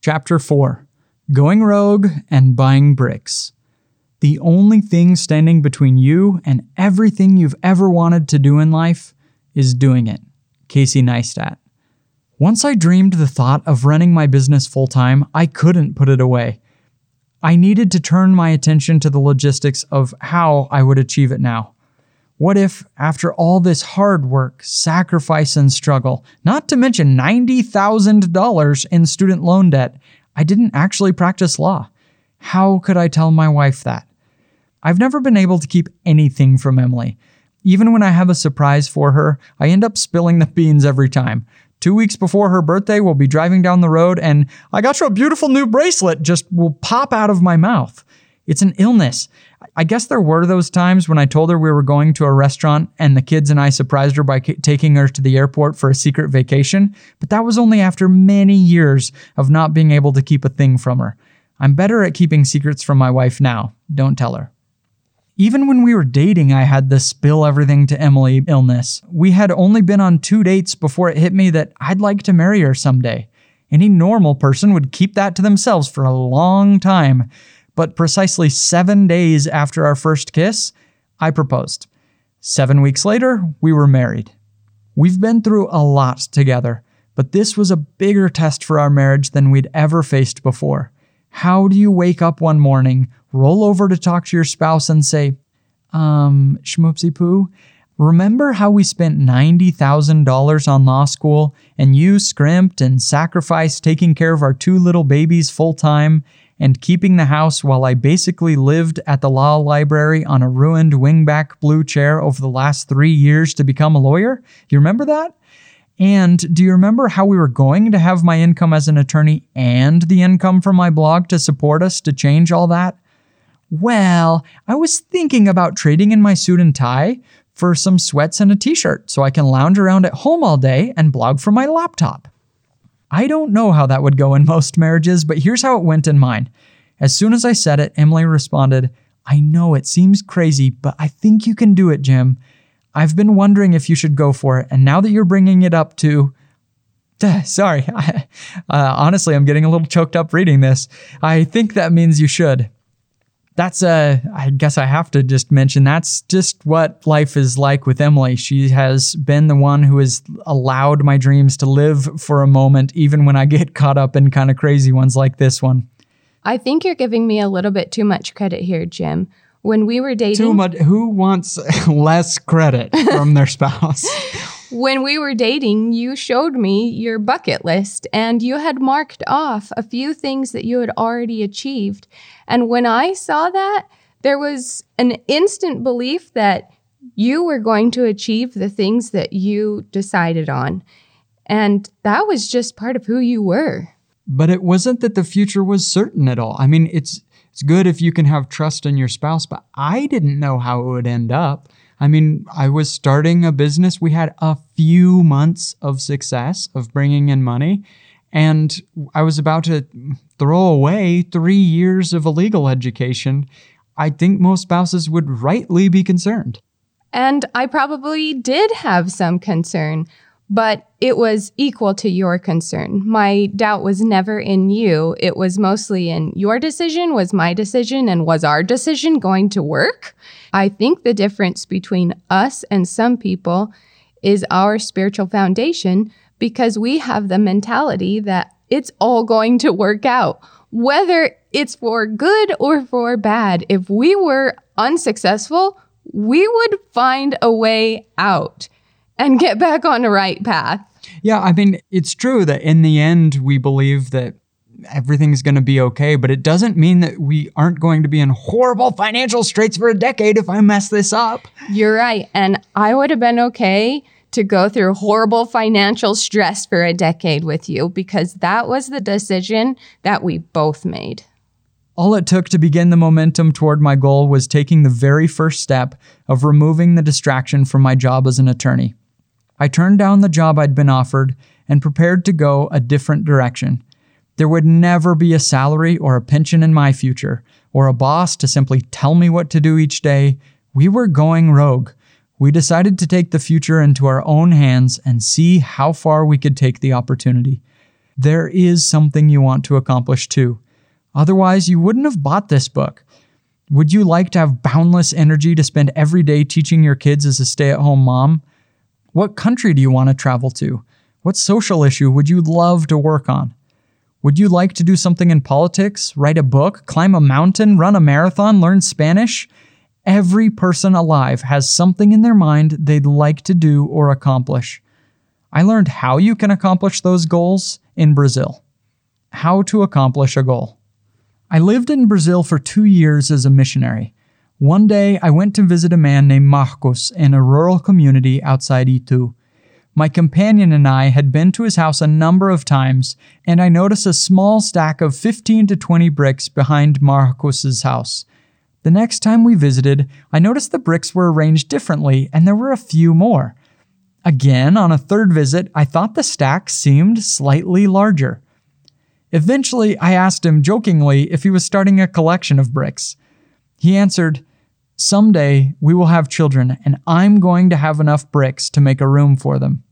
Chapter 4 Going Rogue and Buying Bricks. The only thing standing between you and everything you've ever wanted to do in life is doing it. Casey Neistat. Once I dreamed the thought of running my business full time, I couldn't put it away. I needed to turn my attention to the logistics of how I would achieve it now. What if, after all this hard work, sacrifice, and struggle, not to mention $90,000 in student loan debt, I didn't actually practice law? How could I tell my wife that? I've never been able to keep anything from Emily. Even when I have a surprise for her, I end up spilling the beans every time. Two weeks before her birthday, we'll be driving down the road and I got you a beautiful new bracelet just will pop out of my mouth. It's an illness. I guess there were those times when I told her we were going to a restaurant and the kids and I surprised her by taking her to the airport for a secret vacation, but that was only after many years of not being able to keep a thing from her. I'm better at keeping secrets from my wife now. Don't tell her. Even when we were dating, I had the spill everything to Emily illness. We had only been on two dates before it hit me that I'd like to marry her someday. Any normal person would keep that to themselves for a long time. But precisely seven days after our first kiss, I proposed. Seven weeks later, we were married. We've been through a lot together, but this was a bigger test for our marriage than we'd ever faced before. How do you wake up one morning, roll over to talk to your spouse, and say, um, schmoopsy poo, remember how we spent $90,000 on law school and you scrimped and sacrificed taking care of our two little babies full time and keeping the house while I basically lived at the law library on a ruined wingback blue chair over the last three years to become a lawyer? You remember that? And do you remember how we were going to have my income as an attorney and the income from my blog to support us to change all that? Well, I was thinking about trading in my suit and tie for some sweats and a t shirt so I can lounge around at home all day and blog from my laptop. I don't know how that would go in most marriages, but here's how it went in mine. As soon as I said it, Emily responded, I know it seems crazy, but I think you can do it, Jim. I've been wondering if you should go for it, and now that you're bringing it up to. Sorry, uh, honestly, I'm getting a little choked up reading this. I think that means you should that's a i guess I have to just mention that's just what life is like with Emily. She has been the one who has allowed my dreams to live for a moment even when I get caught up in kind of crazy ones like this one. I think you're giving me a little bit too much credit here, Jim. When we were dating Too much who wants less credit from their spouse? When we were dating, you showed me your bucket list and you had marked off a few things that you had already achieved. And when I saw that, there was an instant belief that you were going to achieve the things that you decided on. And that was just part of who you were. But it wasn't that the future was certain at all. I mean, it's it's good if you can have trust in your spouse, but I didn't know how it would end up. I mean, I was starting a business. We had a few months of success of bringing in money, and I was about to throw away three years of a legal education. I think most spouses would rightly be concerned. And I probably did have some concern but it was equal to your concern. My doubt was never in you. It was mostly in your decision, was my decision, and was our decision going to work? I think the difference between us and some people is our spiritual foundation because we have the mentality that it's all going to work out, whether it's for good or for bad. If we were unsuccessful, we would find a way out and get back on the right path. Yeah, I mean, it's true that in the end, we believe that everything's going to be okay, but it doesn't mean that we aren't going to be in horrible financial straits for a decade if I mess this up. You're right. And I would have been okay to go through horrible financial stress for a decade with you because that was the decision that we both made. All it took to begin the momentum toward my goal was taking the very first step of removing the distraction from my job as an attorney. I turned down the job I'd been offered and prepared to go a different direction. There would never be a salary or a pension in my future, or a boss to simply tell me what to do each day. We were going rogue. We decided to take the future into our own hands and see how far we could take the opportunity. there is something you want to accomplish too. Otherwise, you wouldn't have bought this book. Would you like to have boundless energy to spend every day teaching your kids as a stay at home mom? What country do you want to travel to? What social issue would you love to work on? Would you like to do something in politics, write a book, climb a mountain, run a marathon, learn Spanish? Every person alive has something in their mind they'd like to do or accomplish. I learned how you can accomplish those goals in Brazil. How to accomplish a goal. I lived in Brazil for two years as a missionary. One day, I went to visit a man named Marcos in a rural community outside Itu. My companion and I had been to his house a number of times, and I noticed a small stack of 15 to 20 bricks behind Marcos's house. The next time we visited, I noticed the bricks were arranged differently and there were a few more. Again, on a third visit, I thought the stack seemed slightly larger. Eventually, I asked him jokingly if he was starting a collection of bricks. He answered, Someday we will have children, and I'm going to have enough bricks to make a room for them.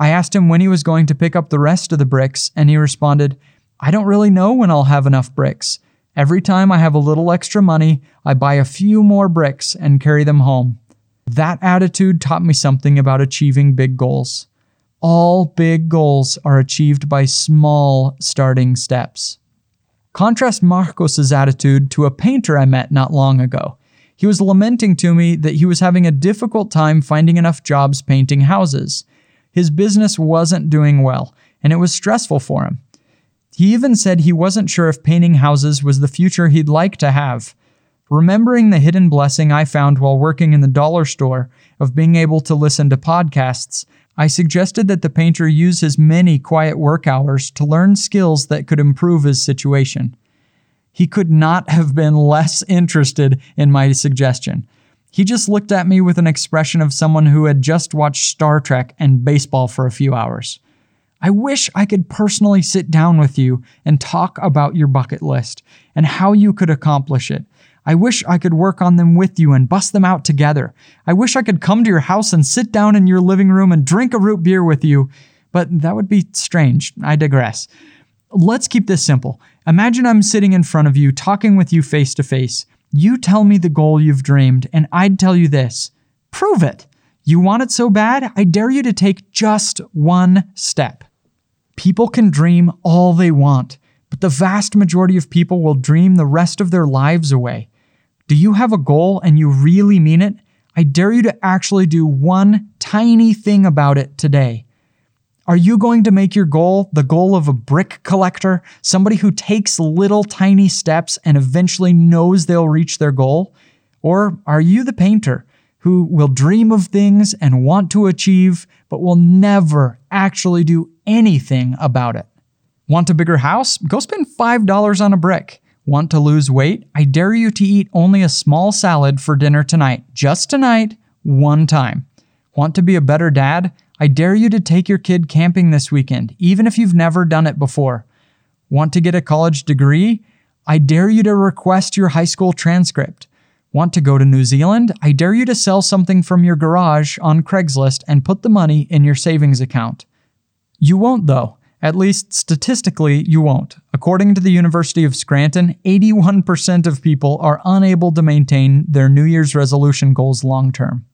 I asked him when he was going to pick up the rest of the bricks, and he responded, I don't really know when I'll have enough bricks. Every time I have a little extra money, I buy a few more bricks and carry them home. That attitude taught me something about achieving big goals. All big goals are achieved by small starting steps. Contrast Marcos's attitude to a painter I met not long ago. He was lamenting to me that he was having a difficult time finding enough jobs painting houses. His business wasn't doing well, and it was stressful for him. He even said he wasn't sure if painting houses was the future he'd like to have. Remembering the hidden blessing I found while working in the dollar store of being able to listen to podcasts, I suggested that the painter use his many quiet work hours to learn skills that could improve his situation. He could not have been less interested in my suggestion. He just looked at me with an expression of someone who had just watched Star Trek and baseball for a few hours. I wish I could personally sit down with you and talk about your bucket list and how you could accomplish it I wish I could work on them with you and bust them out together. I wish I could come to your house and sit down in your living room and drink a root beer with you, but that would be strange. I digress. Let's keep this simple. Imagine I'm sitting in front of you, talking with you face to face. You tell me the goal you've dreamed, and I'd tell you this prove it. You want it so bad? I dare you to take just one step. People can dream all they want, but the vast majority of people will dream the rest of their lives away. Do you have a goal and you really mean it? I dare you to actually do one tiny thing about it today. Are you going to make your goal the goal of a brick collector, somebody who takes little tiny steps and eventually knows they'll reach their goal? Or are you the painter who will dream of things and want to achieve, but will never actually do anything about it? Want a bigger house? Go spend $5 on a brick. Want to lose weight? I dare you to eat only a small salad for dinner tonight, just tonight, one time. Want to be a better dad? I dare you to take your kid camping this weekend, even if you've never done it before. Want to get a college degree? I dare you to request your high school transcript. Want to go to New Zealand? I dare you to sell something from your garage on Craigslist and put the money in your savings account. You won't, though. At least statistically, you won't. According to the University of Scranton, 81% of people are unable to maintain their New Year's resolution goals long term.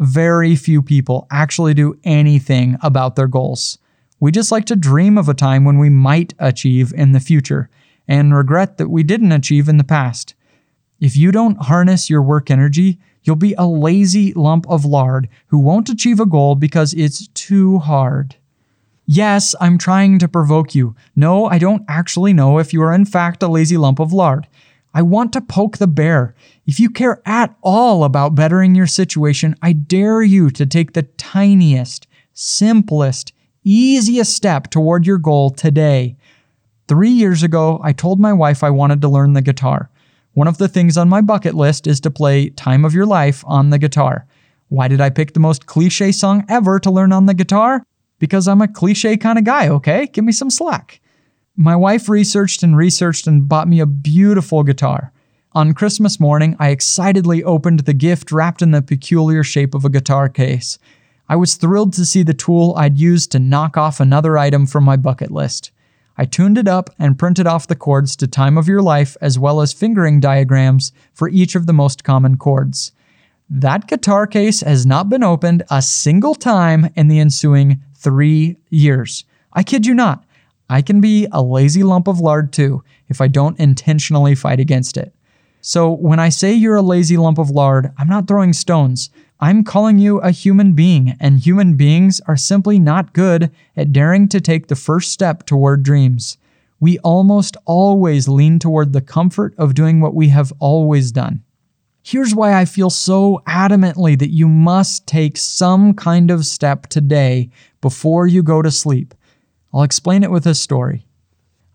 Very few people actually do anything about their goals. We just like to dream of a time when we might achieve in the future and regret that we didn't achieve in the past. If you don't harness your work energy, you'll be a lazy lump of lard who won't achieve a goal because it's too hard. Yes, I'm trying to provoke you. No, I don't actually know if you are in fact a lazy lump of lard. I want to poke the bear. If you care at all about bettering your situation, I dare you to take the tiniest, simplest, easiest step toward your goal today. Three years ago, I told my wife I wanted to learn the guitar. One of the things on my bucket list is to play Time of Your Life on the guitar. Why did I pick the most cliche song ever to learn on the guitar? because I'm a cliche kind of guy, okay? Give me some slack. My wife researched and researched and bought me a beautiful guitar. On Christmas morning, I excitedly opened the gift wrapped in the peculiar shape of a guitar case. I was thrilled to see the tool I'd used to knock off another item from my bucket list. I tuned it up and printed off the chords to Time of Your Life as well as fingering diagrams for each of the most common chords. That guitar case has not been opened a single time in the ensuing three years. I kid you not. I can be a lazy lump of lard too if I don't intentionally fight against it. So when I say you're a lazy lump of lard, I'm not throwing stones. I'm calling you a human being, and human beings are simply not good at daring to take the first step toward dreams. We almost always lean toward the comfort of doing what we have always done. Here's why I feel so adamantly that you must take some kind of step today before you go to sleep. I'll explain it with a story.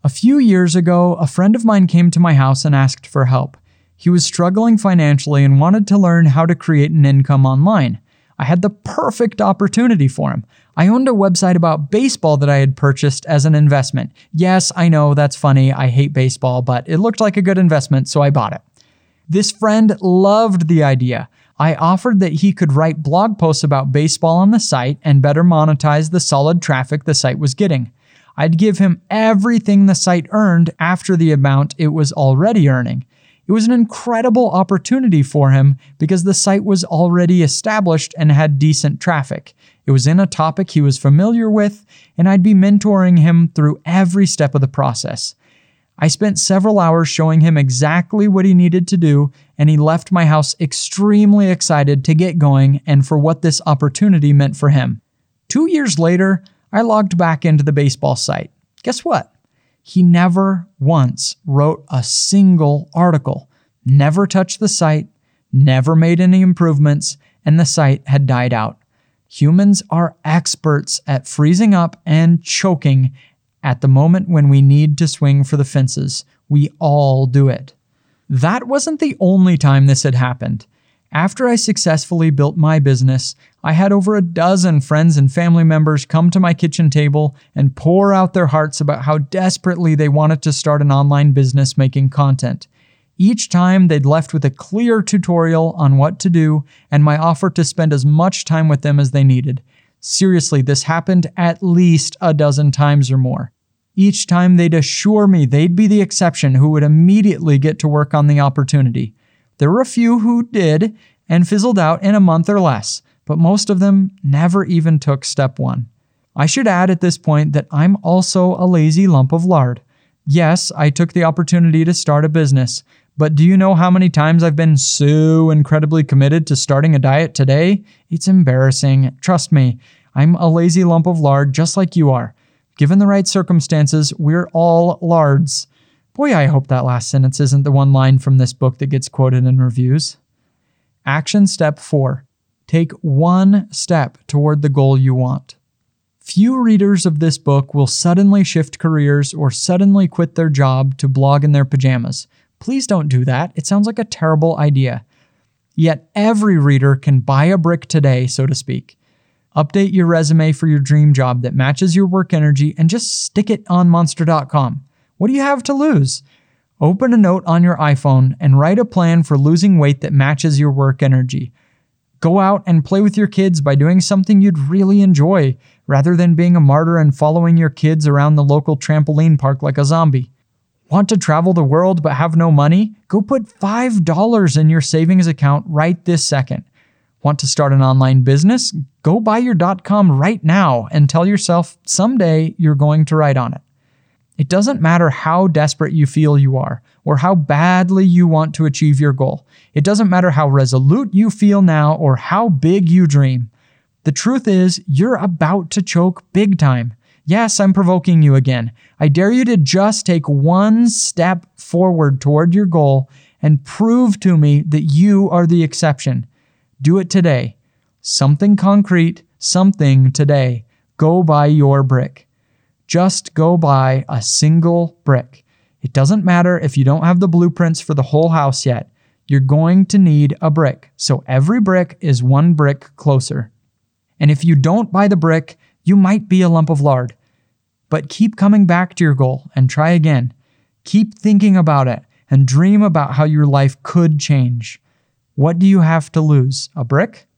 A few years ago, a friend of mine came to my house and asked for help. He was struggling financially and wanted to learn how to create an income online. I had the perfect opportunity for him. I owned a website about baseball that I had purchased as an investment. Yes, I know that's funny. I hate baseball, but it looked like a good investment, so I bought it. This friend loved the idea. I offered that he could write blog posts about baseball on the site and better monetize the solid traffic the site was getting. I'd give him everything the site earned after the amount it was already earning. It was an incredible opportunity for him because the site was already established and had decent traffic. It was in a topic he was familiar with, and I'd be mentoring him through every step of the process. I spent several hours showing him exactly what he needed to do, and he left my house extremely excited to get going and for what this opportunity meant for him. Two years later, I logged back into the baseball site. Guess what? He never once wrote a single article, never touched the site, never made any improvements, and the site had died out. Humans are experts at freezing up and choking at the moment when we need to swing for the fences, we all do it. That wasn't the only time this had happened. After I successfully built my business, I had over a dozen friends and family members come to my kitchen table and pour out their hearts about how desperately they wanted to start an online business making content. Each time they'd left with a clear tutorial on what to do and my offer to spend as much time with them as they needed. Seriously, this happened at least a dozen times or more. Each time they'd assure me they'd be the exception who would immediately get to work on the opportunity. There were a few who did and fizzled out in a month or less, but most of them never even took step one. I should add at this point that I'm also a lazy lump of lard. Yes, I took the opportunity to start a business, but do you know how many times I've been so incredibly committed to starting a diet today? It's embarrassing. Trust me, I'm a lazy lump of lard just like you are. Given the right circumstances, we're all lards. Boy, I hope that last sentence isn't the one line from this book that gets quoted in reviews. Action step four take one step toward the goal you want. Few readers of this book will suddenly shift careers or suddenly quit their job to blog in their pajamas. Please don't do that. It sounds like a terrible idea. Yet every reader can buy a brick today, so to speak. Update your resume for your dream job that matches your work energy and just stick it on monster.com. What do you have to lose? Open a note on your iPhone and write a plan for losing weight that matches your work energy. Go out and play with your kids by doing something you'd really enjoy, rather than being a martyr and following your kids around the local trampoline park like a zombie. Want to travel the world but have no money? Go put $5 in your savings account right this second. Want to start an online business? Go buy your .com right now and tell yourself someday you're going to write on it. It doesn't matter how desperate you feel you are or how badly you want to achieve your goal. It doesn't matter how resolute you feel now or how big you dream. The truth is, you're about to choke big time. Yes, I'm provoking you again. I dare you to just take one step forward toward your goal and prove to me that you are the exception. Do it today. Something concrete, something today. Go buy your brick. Just go buy a single brick. It doesn't matter if you don't have the blueprints for the whole house yet. You're going to need a brick. So every brick is one brick closer. And if you don't buy the brick, you might be a lump of lard. But keep coming back to your goal and try again. Keep thinking about it and dream about how your life could change. What do you have to lose? A brick?